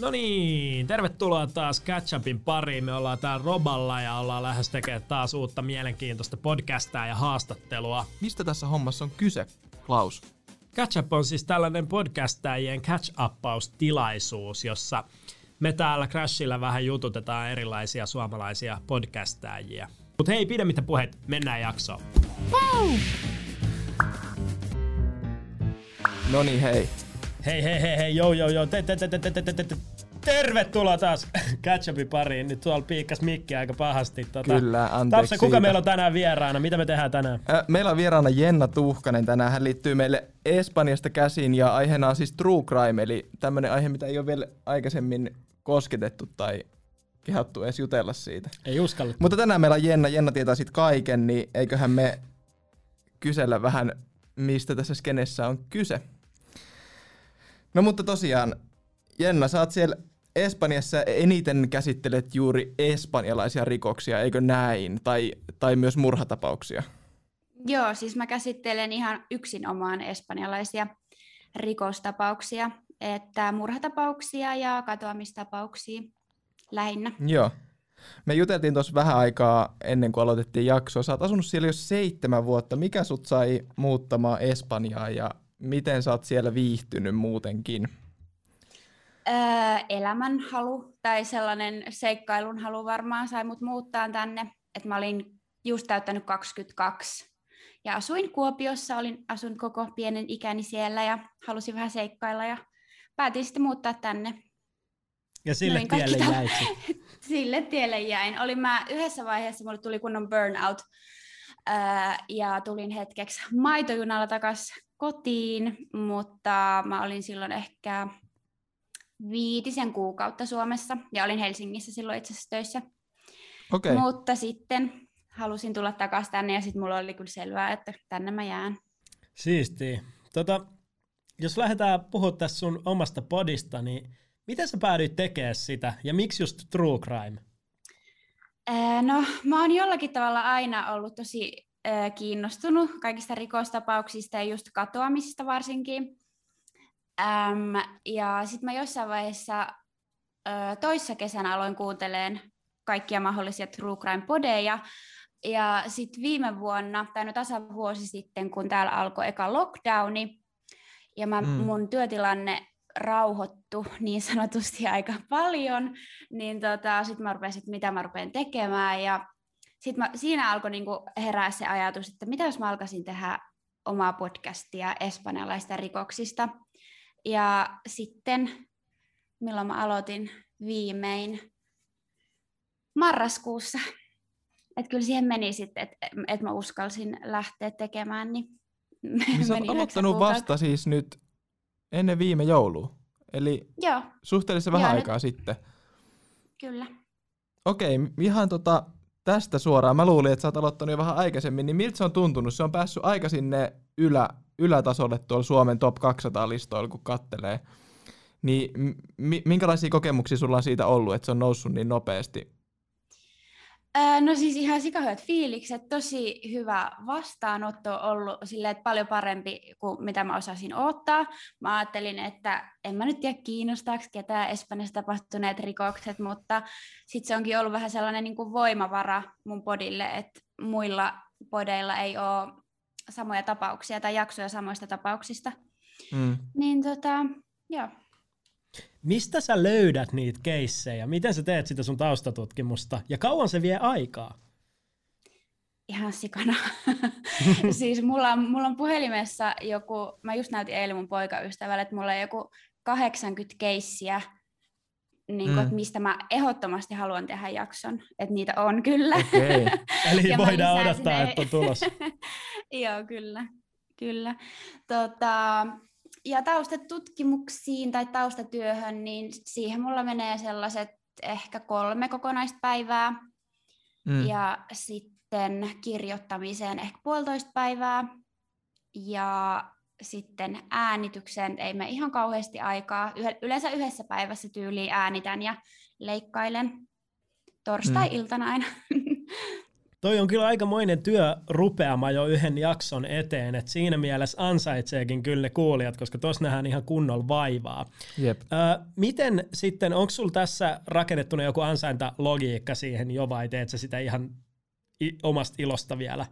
No niin, tervetuloa taas Catch-upin pariin. Me ollaan täällä Roballa ja ollaan lähes tekemään taas uutta mielenkiintoista podcastaa ja haastattelua. Mistä tässä hommassa on kyse, Klaus? Catch-up on siis tällainen podcastajien catch-uppaustilaisuus, jossa me täällä Crashilla vähän jututetaan erilaisia suomalaisia podcastajia. Mutta hei, pidemmittä puheet, mennään jaksoon. No niin, hei. Hei, hei, hei, hei, joo, joo, joo. Te, te, te, te, te, te, te, te. Tervetuloa taas Ketchupin pariin. Nyt tuolla piikkas mikki aika pahasti. Tota, Kyllä, anteeksi Tapsa, kuka siitä. meillä on tänään vieraana? Mitä me tehdään tänään? Meillä on vieraana Jenna Tuhkanen. Tänään hän liittyy meille Espanjasta käsin ja aiheena on siis True Crime, eli tämmöinen aihe, mitä ei ole vielä aikaisemmin kosketettu tai kehattu edes jutella siitä. Ei uskalla. Mutta tänään meillä on Jenna. Jenna tietää sit kaiken, niin eiköhän me kysellä vähän, mistä tässä skenessä on kyse. No mutta tosiaan, Jenna, sä oot siellä Espanjassa eniten käsittelet juuri espanjalaisia rikoksia, eikö näin? Tai, tai myös murhatapauksia. Joo, siis mä käsittelen ihan yksinomaan espanjalaisia rikostapauksia, että murhatapauksia ja katoamistapauksia lähinnä. Joo. Me juteltiin tuossa vähän aikaa ennen kuin aloitettiin jaksoa. Sä oot asunut siellä jo seitsemän vuotta. Mikä sut sai muuttamaan Espanjaa ja miten sä oot siellä viihtynyt muutenkin? Öö, elämänhalu tai sellainen seikkailun halu varmaan sai mut muuttaa tänne, että mä olin just täyttänyt 22 ja asuin Kuopiossa, olin asun koko pienen ikäni siellä ja halusin vähän seikkailla ja päätin sitten muuttaa tänne Ja sille Noin tielle tämä- jäit sit. Sille tielle jäin. Olin mä yhdessä vaiheessa, mulle tuli kunnon burnout, ää, ja tulin hetkeksi maitojunalla takaisin kotiin, mutta mä olin silloin ehkä viitisen kuukautta Suomessa, ja olin Helsingissä silloin itse asiassa töissä. Okei. Okay. Mutta sitten halusin tulla takaisin tänne, ja sitten mulla oli kyllä selvää, että tänne mä jään. Siistiä. Tota, jos lähdetään puhua tässä sun omasta podista, niin miten sä päädyit tekemään sitä ja miksi just true crime? Ää, No, mä oon jollakin tavalla aina ollut tosi kiinnostunut kaikista rikostapauksista ja just katoamisista varsinkin. Äm, ja sitten mä jossain vaiheessa ää, toissa kesänä aloin kuunteleen kaikkia mahdollisia true crime podeja. Ja sitten viime vuonna, tai no tasan vuosi sitten, kun täällä alkoi eka lockdowni, ja mä, mm. mun työtilanne rauhoittu niin sanotusti aika paljon, niin tota, sitten mä rupesin, että mitä mä rupean tekemään, ja sitten siinä alkoi niinku herää se ajatus, että mitä jos mä alkaisin tehdä omaa podcastia espanjalaista rikoksista, ja sitten, milloin mä aloitin viimein, marraskuussa, että kyllä siihen meni sitten, että et mä uskalsin lähteä tekemään, niin Niin sä oot aloittanut vasta siis nyt ennen viime joulua. Eli Joo, suhteellisen vähän Joo, nyt- aikaa sitten. kyllä. Okei, ihan tota, tästä suoraan. Mä luulin, että sä oot aloittanut jo vähän aikaisemmin, niin miltä se on tuntunut? Se on päässyt aika sinne ylä, ylätasolle tuolla Suomen top 200-listoilla, kun kattelee. Niin mi- minkälaisia kokemuksia sulla on siitä ollut, että se on noussut niin nopeasti? No siis ihan sikahyvät fiilikset, tosi hyvä vastaanotto on ollut silleen, että paljon parempi kuin mitä mä osasin odottaa. Mä ajattelin, että en mä nyt tiedä kiinnostaako ketään Espanjassa tapahtuneet rikokset, mutta sitten se onkin ollut vähän sellainen niin kuin voimavara mun podille, että muilla podeilla ei ole samoja tapauksia tai jaksoja samoista tapauksista. Mm. Niin tota, joo. Mistä sä löydät niitä keissejä? Miten sä teet sitä sun taustatutkimusta? Ja kauan se vie aikaa? ihan sikana. siis mulla on, mulla on puhelimessa joku, mä just näytin eilen mun poikaystävälle, että mulla on joku 80 keissiä, niin Mm. mm. mistä mä ehdottomasti haluan tehdä jakson. Että niitä on kyllä. Okei. Eli voidaan odottaa, ne- että on tulos. Joo, kyllä. kyllä. Tota, ja taustatutkimuksiin tai taustatyöhön, niin siihen mulla menee sellaiset ehkä kolme kokonaista päivää. Mm. ja sitten kirjoittamiseen ehkä puolitoista päivää ja sitten äänitykseen ei mene ihan kauheasti aikaa. Yleensä yhdessä päivässä tyyliin äänitän ja leikkailen torstai-iltana aina. Toi on kyllä aikamoinen työ rupeama jo yhden jakson eteen, että siinä mielessä ansaitseekin kyllä ne kuulijat, koska tuossa nähdään ihan kunnolla vaivaa. Jep. Ö, miten sitten, onko sulla tässä rakennettuna joku ansaintalogiikka siihen jo vai teet sä sitä ihan i- omasta ilosta vielä?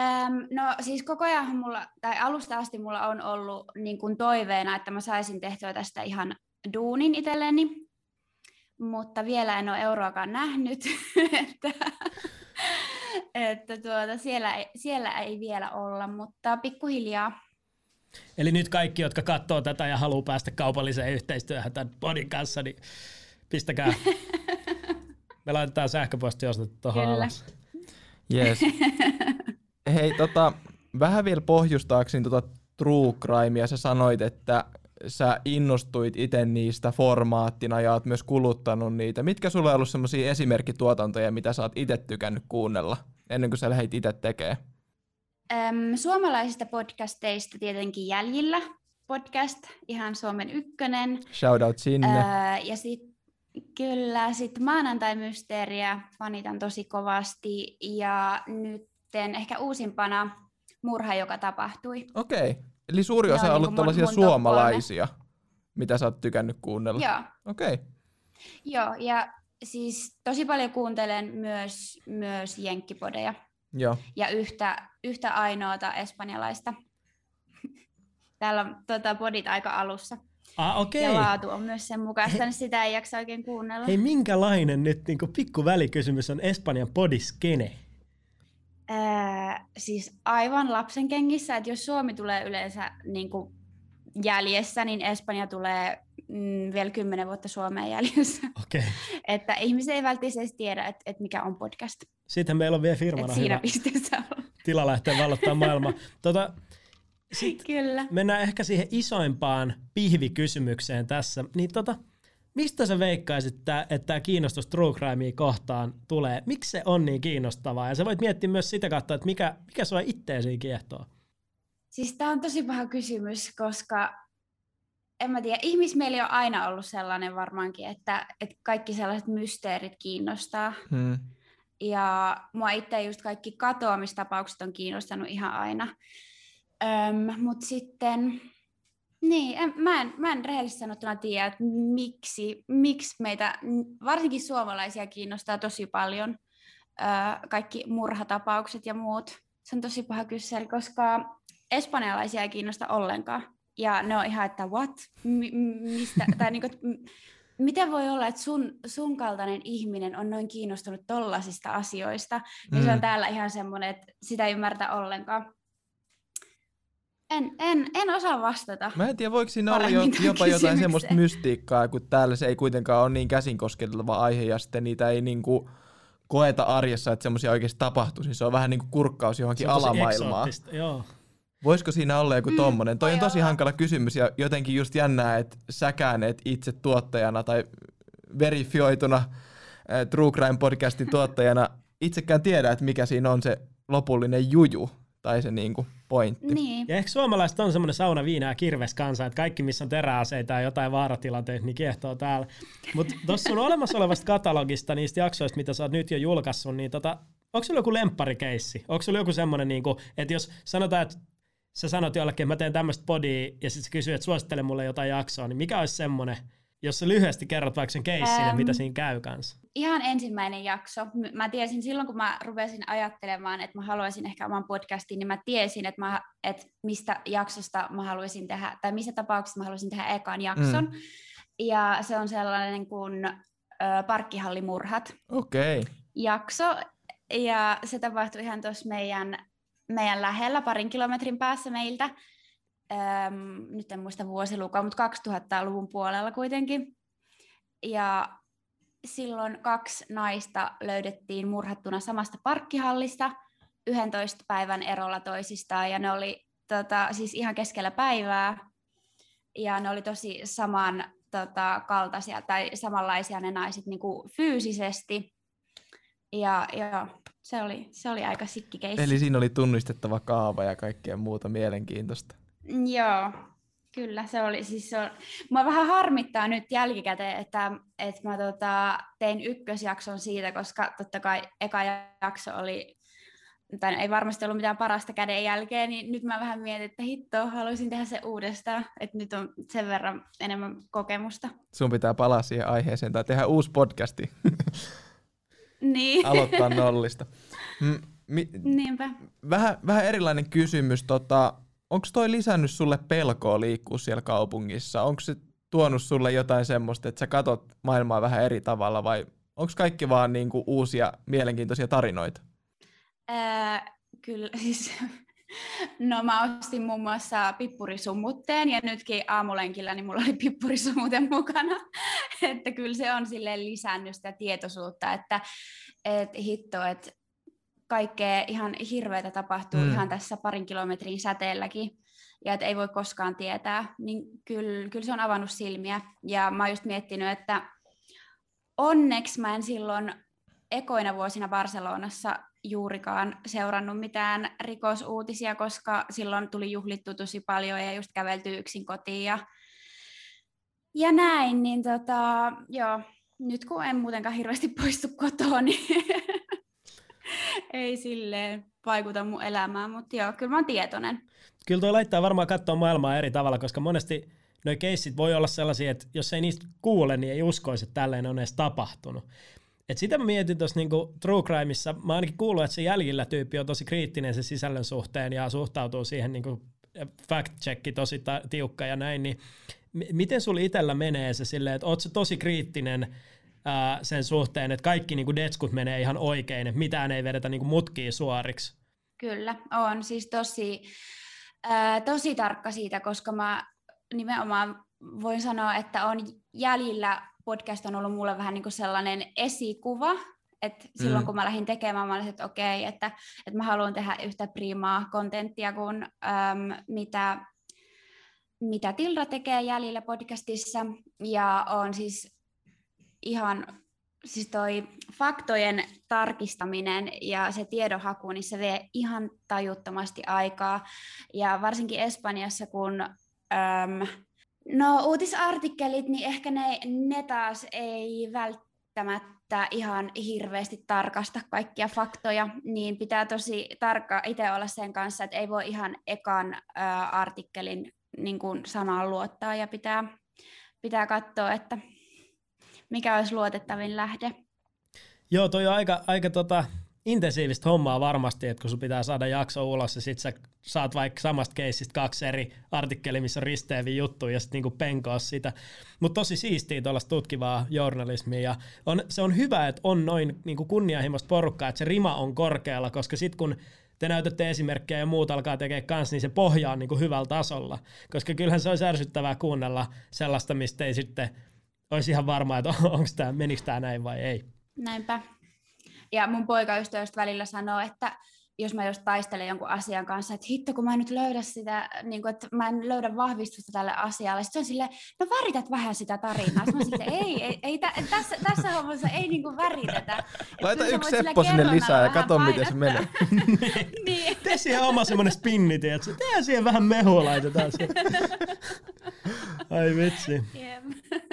Öm, no siis koko ajan mulla, tai alusta asti mulla on ollut niin kuin toiveena, että mä saisin tehtyä tästä ihan duunin itselleni, mutta vielä en ole euroakaan nähnyt, että, että tuota, siellä, ei, siellä ei vielä olla, mutta pikkuhiljaa. Eli nyt kaikki, jotka katsoo tätä ja haluaa päästä kaupalliseen yhteistyöhön tämän podin kanssa, niin pistäkää. Me laitetaan sähköpostiosoite tuohon alas. Yes. Hei, tota, vähän vielä pohjustaakseni tota True Crimea. Sä sanoit, että sä innostuit itse niistä formaattina ja oot myös kuluttanut niitä. Mitkä sulla on ollut semmoisia esimerkkituotantoja, mitä sä oot itse tykännyt kuunnella ennen kuin sä lähdit itse tekemään? Öm, suomalaisista podcasteista tietenkin Jäljillä podcast, ihan Suomen ykkönen. Shoutout sinne. Öö, ja sitten kyllä, sitten maanantai-mysteeriä fanitan tosi kovasti ja nytten ehkä uusimpana murha, joka tapahtui. Okei. Okay. Eli suuri Ne osa on on ollut tällaisia suomalaisia, mitä sä oot tykännyt kuunnella. Joo, Okei. Okay. joo, ja siis tosi paljon kuuntelen myös, myös jenkkipodeja Joo. ja yhtä, yhtä ainoata espanjalaista. Täällä on tota, podit aika alussa. Ah, okei. Ja laatu on myös sen mukaista, niin sitä ei jaksa oikein kuunnella. Hei, minkälainen nyt niin pikku välikysymys on Espanjan podiskene? Ää, siis aivan lapsen kengissä, että jos Suomi tulee yleensä niin kuin jäljessä, niin Espanja tulee mm, vielä kymmenen vuotta Suomeen jäljessä. Okay. että ihmiset ei välttämättä edes tiedä, että, että mikä on podcast. Sitten meillä on vielä firmana siinä hyvä pisteessä on. tila lähteä vallottaa maailmaa. Tota, sit Kyllä. mennään ehkä siihen isoimpaan pihvikysymykseen tässä. Niin tota, mistä sä veikkaisit, että, että tämä kiinnostus True Crimea kohtaan tulee? Miksi se on niin kiinnostavaa? Ja sä voit miettiä myös sitä kautta, että mikä, mikä sua itteesi kiehtoo. Siis tämä on tosi paha kysymys, koska en mä tiedä, ihmismieli on aina ollut sellainen varmaankin, että, että kaikki sellaiset mysteerit kiinnostaa. Hmm. Ja mua itse just kaikki katoamistapaukset on kiinnostanut ihan aina. Öm, Mutta sitten, niin, en, mä, en, mä en rehellisesti sanottuna tiedä, että miksi, miksi meitä, varsinkin suomalaisia, kiinnostaa tosi paljon ö, kaikki murhatapaukset ja muut. Se on tosi paha kysellä, koska espanjalaisia ei kiinnosta ollenkaan. Ja ne on ihan, että what? Mi- mistä? tai että m- miten voi olla, että sun, sun kaltainen ihminen on noin kiinnostunut tollasista asioista, niin mm. se on täällä ihan semmoinen, että sitä ei ymmärtä ollenkaan. En, en, en osaa vastata. Mä en tiedä, voiko siinä olla jo, jopa jotain semmoista mystiikkaa, kun täällä se ei kuitenkaan ole niin käsin kosketeleva aihe ja sitten niitä ei niinku koeta arjessa, että semmoisia oikeasti tapahtuisi. Se on vähän niin kuin kurkkaus johonkin alamaailmaan. Joo. Voisiko siinä olla joku Mm, tommonen? Toi on tosi olla. hankala kysymys ja jotenkin just jännää, että säkään et itse tuottajana tai verifioituna äh, True Crime podcastin tuottajana itsekään tiedä, että mikä siinä on se lopullinen juju tai se niinku pointti. Niin. Ja ehkä suomalaiset on semmoinen sauna, viina ja kirves kansa, että kaikki missä on teräaseita ja jotain vaaratilanteita, niin kiehtoo täällä. Mutta tuossa sun olemassa olevasta katalogista, niistä jaksoista, mitä sä oot nyt jo julkaissut, niin tota, onko sulla joku lempparikeissi? Onko sulla joku semmoinen, niinku, että jos sanotaan, että sä sanot jollekin, että mä teen tämmöistä podia, ja sitten sä kysyy, että suosittele mulle jotain jaksoa, niin mikä olisi semmoinen, jos sä lyhyesti kerrot vaikka sen keissin, ja Ähm. mitä siinä käy kanssa? Ihan ensimmäinen jakso. Mä tiesin silloin, kun mä rupesin ajattelemaan, että mä haluaisin ehkä oman podcastin, niin mä tiesin, että, mä, että mistä jaksosta mä haluaisin tehdä, tai missä tapauksessa mä haluaisin tehdä ekan jakson. Mm. Ja se on sellainen kuin ö, Parkkihallimurhat Okei. Okay. jakso, ja se tapahtui ihan tuossa meidän, meidän lähellä, parin kilometrin päässä meiltä. Öm, nyt en muista vuosilukua, mutta 2000-luvun puolella kuitenkin. Ja silloin kaksi naista löydettiin murhattuna samasta parkkihallista 11 päivän erolla toisistaan, ja ne oli tota, siis ihan keskellä päivää, ja ne oli tosi saman tota, kaltaisia tai samanlaisia ne naiset niin kuin fyysisesti, ja, ja se, oli, se oli aika sikki keissi. Eli siinä oli tunnistettava kaava ja kaikkea muuta mielenkiintoista. Joo, Kyllä, se oli siis se on, mua vähän harmittaa nyt jälkikäteen, että, että mä tota, tein ykkösjakson siitä, koska totta kai eka jakso oli, tai ei varmasti ollut mitään parasta käden jälkeen, niin nyt mä vähän mietin, että hitto, haluaisin tehdä se uudestaan, että nyt on sen verran enemmän kokemusta. Sun pitää palaa siihen aiheeseen tai tehdä uusi podcasti. Niin. Aloittaa nollista. M- mi- Niinpä. vähän, vähän erilainen kysymys. Tota, Onko toi lisännyt sulle pelkoa liikkua siellä kaupungissa? Onko se tuonut sulle jotain semmoista, että sä katot maailmaa vähän eri tavalla vai onko kaikki vaan niinku uusia mielenkiintoisia tarinoita? Ää, kyllä, siis No mä ostin muun muassa pippurisumutteen ja nytkin aamulenkillä niin mulla oli pippurisumuten mukana. että kyllä se on sille lisännyt sitä tietoisuutta, että et hitto, että kaikkea ihan hirveätä tapahtuu mm. ihan tässä parin kilometrin säteelläkin ja että ei voi koskaan tietää, niin kyllä, kyllä se on avannut silmiä. Ja mä oon just miettinyt, että onneksi mä en silloin ekoina vuosina Barcelonassa juurikaan seurannut mitään rikosuutisia, koska silloin tuli juhlittu tosi paljon ja just kävelty yksin kotiin ja, ja näin, niin tota, joo, nyt kun en muutenkaan hirveästi poistu kotoa, niin ei silleen vaikuta mun elämään, mutta joo, kyllä mä oon tietoinen. Kyllä toi laittaa varmaan katsoa maailmaa eri tavalla, koska monesti noi keissit voi olla sellaisia, että jos ei niistä kuule, niin ei uskoisi, että tälleen on edes tapahtunut. Et sitä mä mietin tuossa niinku True Crimeissa, mä ainakin kuullut, että se jäljillä tyyppi on tosi kriittinen se sisällön suhteen ja suhtautuu siihen niinku fact-checki tosi ta- tiukka ja näin, niin m- miten sulla itsellä menee se silleen, että oot se tosi kriittinen ää, sen suhteen, että kaikki niinku detskut menee ihan oikein, että mitään ei vedetä niinku mutkiin suoriksi? Kyllä, on siis tosi, ää, tosi tarkka siitä, koska mä nimenomaan voin sanoa, että on jäljillä podcast on ollut mulle vähän niin kuin sellainen esikuva, että silloin mm. kun mä lähdin tekemään, mä olin, että okei, että, että mä haluan tehdä yhtä primaa kontenttia kuin äm, mitä, mitä Tilda tekee jäljellä podcastissa, ja on siis ihan siis toi faktojen tarkistaminen ja se tiedonhaku, niin se vie ihan tajuttomasti aikaa. Ja varsinkin Espanjassa, kun äm, no, uutisartikkelit, niin ehkä ne, ne taas ei välttämättä ihan hirveästi tarkasta kaikkia faktoja, niin pitää tosi tarkka itse olla sen kanssa, että ei voi ihan ekan ä, artikkelin niin sanaan luottaa ja pitää, pitää katsoa, että mikä olisi luotettavin lähde. Joo, toi on aika, aika tota, intensiivistä hommaa varmasti, että kun sun pitää saada jakso ulos ja sit sä saat vaikka samasta keisistä kaksi eri artikkeli, missä on risteäviä juttuja ja sitten niinku penkoa sitä. Mutta tosi siistiä tuollaista tutkivaa journalismia ja on, se on hyvä, että on noin niinku kunnianhimoista porukkaa, että se rima on korkealla, koska sitten kun te näytätte esimerkkejä ja muut alkaa tekemään kanssa, niin se pohja on niinku hyvällä tasolla. Koska kyllähän se olisi ärsyttävää kuunnella sellaista, mistä ei sitten olisi ihan varma, että onko tämä, menikö tämä näin vai ei. Näinpä. Ja mun poikaystävästä välillä sanoo, että jos mä just taistelen jonkun asian kanssa, että hitto kun mä en nyt löydä sitä, niin kuin, että mä en löydä vahvistusta tälle asialle. Sitten se on silleen, no värität vähän sitä tarinaa. Sitten mä silleen, ei, ei, ei tä, tässä, tässä hommassa ei niin kuin väritetä. Laita yksi seppo sinne lisää ja katso miten se menee. niin. Tee siihen oma semmoinen spinni, tiedätkö? Tee siihen vähän mehua laitetaan se. Ai vitsi. Yep.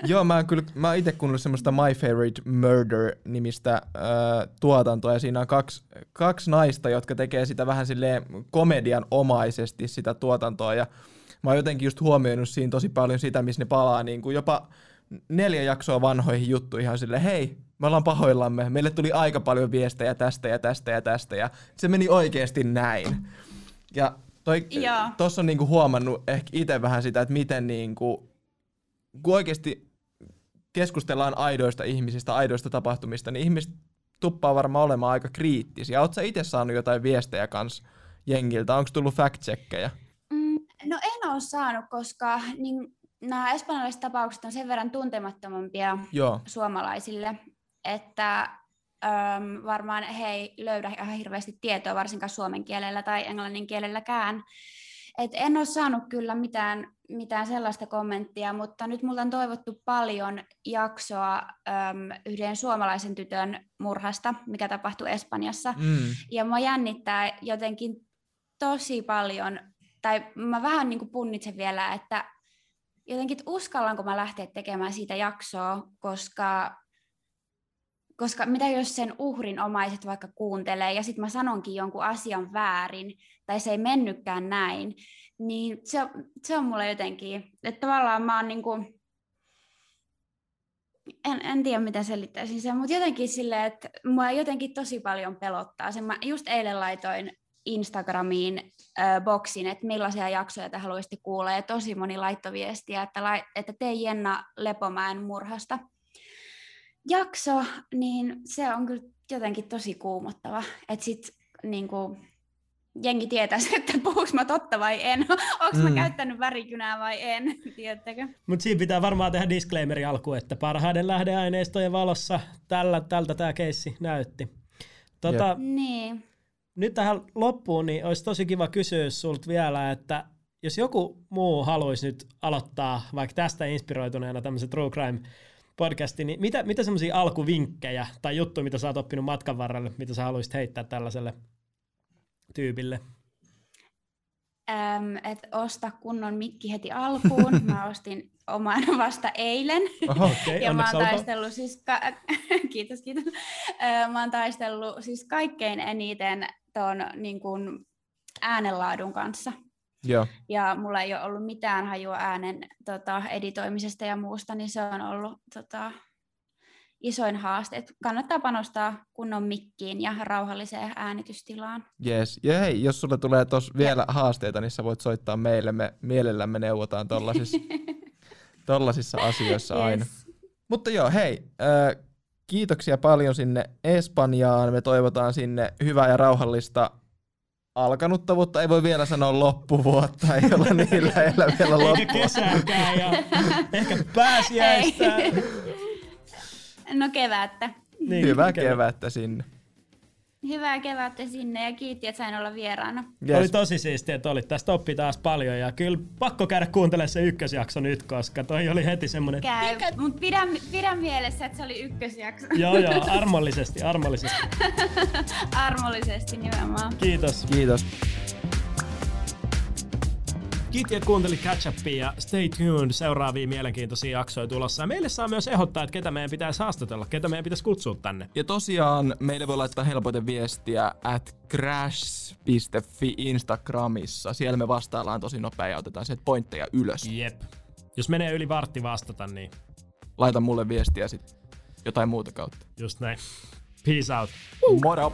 Joo, mä kyllä, mä itse kuunnellut semmoista My Favorite Murder-nimistä äh, tuotantoa, ja siinä on kaksi, kaksi naista, jotka tekee sitä vähän silleen komedian omaisesti sitä tuotantoa, ja mä oon jotenkin just huomioinut siinä tosi paljon sitä, missä ne palaa niin kuin jopa neljä jaksoa vanhoihin juttuihin ihan silleen, hei, me ollaan pahoillamme, meille tuli aika paljon viestejä tästä ja tästä ja tästä, ja se meni oikeasti näin. Ja tuossa on niinku huomannut ehkä itse vähän sitä, että miten niinku, kun oikeasti keskustellaan aidoista ihmisistä, aidoista tapahtumista, niin ihmiset tuppaa varmaan olemaan aika kriittisiä. Oletko itse saanut jotain viestejä kans jengiltä? Onko tullut fact-checkkejä? Mm, no en ole saanut, koska niin, nämä espanjalaiset tapaukset on sen verran tuntemattomampia Joo. suomalaisille, että äm, varmaan he ei löydä ihan hirveästi tietoa, varsinkaan suomen kielellä tai englannin kielelläkään. Et en ole saanut kyllä mitään, mitään sellaista kommenttia, mutta nyt multa on toivottu paljon jaksoa äm, yhden suomalaisen tytön murhasta, mikä tapahtui Espanjassa. Mm. Ja mua jännittää jotenkin tosi paljon, tai mä vähän niin kuin punnitsen vielä, että jotenkin, että uskallanko mä lähteä tekemään siitä jaksoa, koska, koska mitä jos sen uhrin omaiset vaikka kuuntelee ja sitten mä sanonkin jonkun asian väärin tai se ei mennytkään näin, niin se, se on mulle jotenkin, että tavallaan mä oon niin kuin, en, en tiedä, miten selittäisin sen, mutta jotenkin silleen, että mua jotenkin tosi paljon pelottaa. Sen mä just eilen laitoin Instagramiin äh, boksin, että millaisia jaksoja te haluaisitte kuulla, ja tosi moni laittoviestiä, että, lai, että tee Jenna Lepomäen murhasta jakso, niin se on kyllä jotenkin tosi kuumottava. Että sit niin kuin, jengi tietäisi, että puhuks mä totta vai en. Onko mm. mä käyttänyt värikynää vai en, tiedättekö? Mutta siinä pitää varmaan tehdä disclaimeri alku, että parhaiden lähdeaineistojen valossa tällä, tältä tämä keissi näytti. Tota, niin. Nyt tähän loppuun, niin olisi tosi kiva kysyä sulta vielä, että jos joku muu haluaisi nyt aloittaa vaikka tästä inspiroituneena tämmöisen True Crime podcastin, niin mitä, mitä semmoisia alkuvinkkejä tai juttuja, mitä sä oot oppinut matkan varrelle, mitä sä haluaisit heittää tällaiselle tyypille? Ähm, että osta kunnon mikki heti alkuun. Mä ostin oman vasta eilen. Oho, okay, ja mä oon taistellut siis, ka- kiitos, kiitos. Mä oon taistellut siis kaikkein eniten ton niin kun, äänenlaadun kanssa. Joo. Ja mulla ei ole ollut mitään hajua äänen tota, editoimisesta ja muusta, niin se on ollut tota, isoin haaste. Että kannattaa panostaa kunnon mikkiin ja rauhalliseen äänitystilaan. Yes. Ja hei, jos sulle tulee tos vielä ja. haasteita, niin sä voit soittaa meille. Me mielellämme neuvotaan tollasissa, tollasissa asioissa yes. aina. Mutta joo, hei. Äh, kiitoksia paljon sinne Espanjaan. Me toivotaan sinne hyvää ja rauhallista alkanuttavuutta. Ei voi vielä sanoa loppuvuotta, ei olla niin lähellä vielä loppua. Eikä kesääkään ja ehkä pääsiäistä. No kevättä. Niin, Hyvää kevättä. kevättä sinne. Hyvää kevättä sinne ja kiitti, että sain olla vieraana. Yes. Oli tosi siistiä, että olit. Tästä oppi taas paljon ja kyllä pakko käydä kuuntelemaan se ykkösjakso nyt, koska toi oli heti semmoinen... Käy, mutta pidän, pidän mielessä, että se oli ykkösjakso. joo, joo, armollisesti, armollisesti. armollisesti nimenomaan. Kiitos. Kiitos. Kiitos, että kuuntelit Catch ja stay tuned seuraavia mielenkiintoisia jaksoja tulossa. Ja meille saa myös ehdottaa, että ketä meidän pitäisi haastatella, ketä meidän pitäisi kutsua tänne. Ja tosiaan meille voi laittaa helpoiten viestiä at crash.fi Instagramissa. Siellä me vastaillaan tosi nopea ja otetaan sieltä pointteja ylös. Jep. Jos menee yli vartti vastata, niin... Laita mulle viestiä sitten jotain muuta kautta. Just näin. Peace out. Moro!